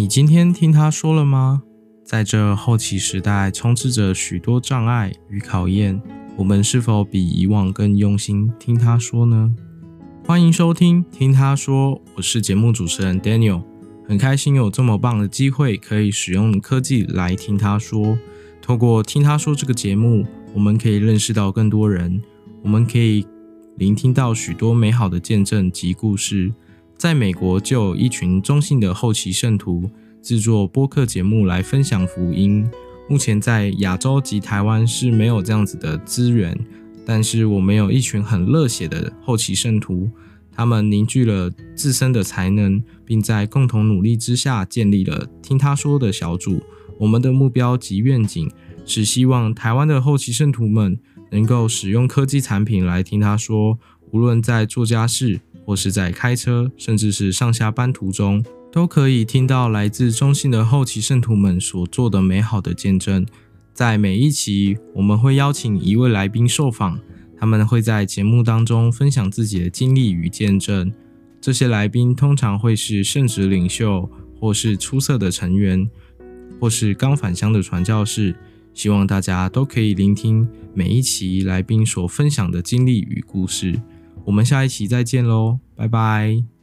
你今天听他说了吗？在这后起时代，充斥着许多障碍与考验，我们是否比以往更用心听他说呢？欢迎收听《听他说》，我是节目主持人 Daniel，很开心有这么棒的机会，可以使用科技来听他说。透过《听他说》这个节目，我们可以认识到更多人，我们可以聆听到许多美好的见证及故事。在美国，就有一群中性的后期圣徒制作播客节目来分享福音。目前在亚洲及台湾是没有这样子的资源。但是我们有一群很热血的后期圣徒，他们凝聚了自身的才能，并在共同努力之下建立了听他说的小组。我们的目标及愿景是希望台湾的后期圣徒们能够使用科技产品来听他说，无论在做家事，或是在开车，甚至是上下班途中，都可以听到来自中信的后期圣徒们所做的美好的见证。在每一期，我们会邀请一位来宾受访，他们会在节目当中分享自己的经历与见证。这些来宾通常会是圣职领袖，或是出色的成员，或是刚返乡的传教士。希望大家都可以聆听每一期来宾所分享的经历与故事。我们下一期再见喽，拜拜。